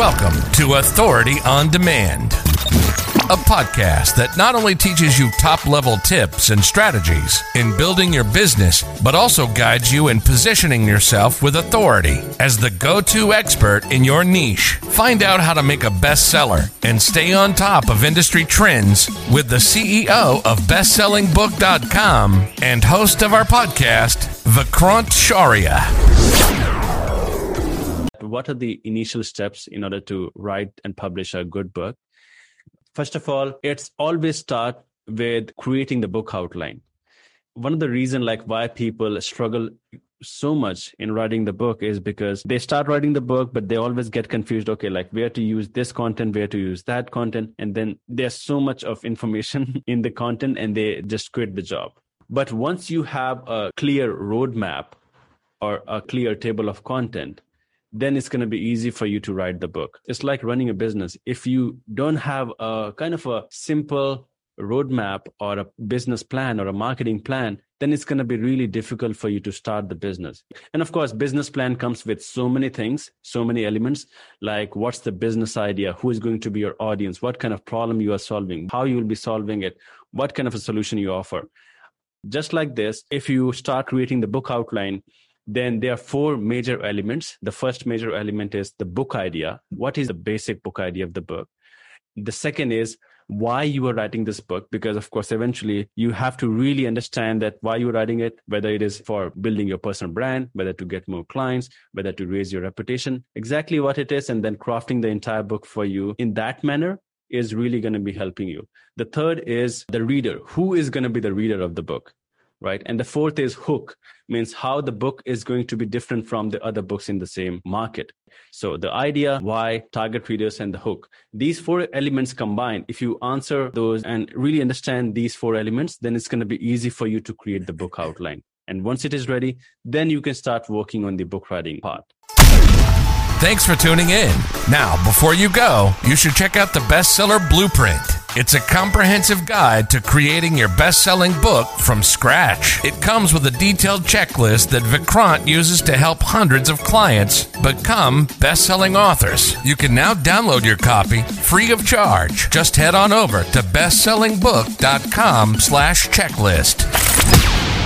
Welcome to Authority on Demand, a podcast that not only teaches you top level tips and strategies in building your business, but also guides you in positioning yourself with authority as the go to expert in your niche. Find out how to make a bestseller and stay on top of industry trends with the CEO of BestsellingBook.com and host of our podcast, Vikrant Shaurya what are the initial steps in order to write and publish a good book? First of all, it's always start with creating the book outline. One of the reason like why people struggle so much in writing the book is because they start writing the book but they always get confused okay like where to use this content where to use that content and then there's so much of information in the content and they just quit the job but once you have a clear roadmap or a clear table of content then it's going to be easy for you to write the book. It's like running a business. If you don't have a kind of a simple roadmap or a business plan or a marketing plan, then it's going to be really difficult for you to start the business. And of course, business plan comes with so many things, so many elements, like what's the business idea, who is going to be your audience, what kind of problem you are solving, how you will be solving it, what kind of a solution you offer. Just like this, if you start creating the book outline, then there are four major elements. The first major element is the book idea. What is the basic book idea of the book? The second is why you are writing this book because of course eventually you have to really understand that why you're writing it whether it is for building your personal brand whether to get more clients whether to raise your reputation exactly what it is and then crafting the entire book for you in that manner is really going to be helping you the third is the reader who is going to be the reader of the book right? And the fourth is hook, means how the book is going to be different from the other books in the same market. So the idea, why, target readers, and the hook. These four elements combined, if you answer those and really understand these four elements, then it's going to be easy for you to create the book outline. And once it is ready, then you can start working on the book writing part. Thanks for tuning in. Now, before you go, you should check out the bestseller blueprint. It's a comprehensive guide to creating your best selling book from scratch. It comes with a detailed checklist that Vikrant uses to help hundreds of clients become best selling authors. You can now download your copy free of charge. Just head on over to bestsellingbook.com slash checklist.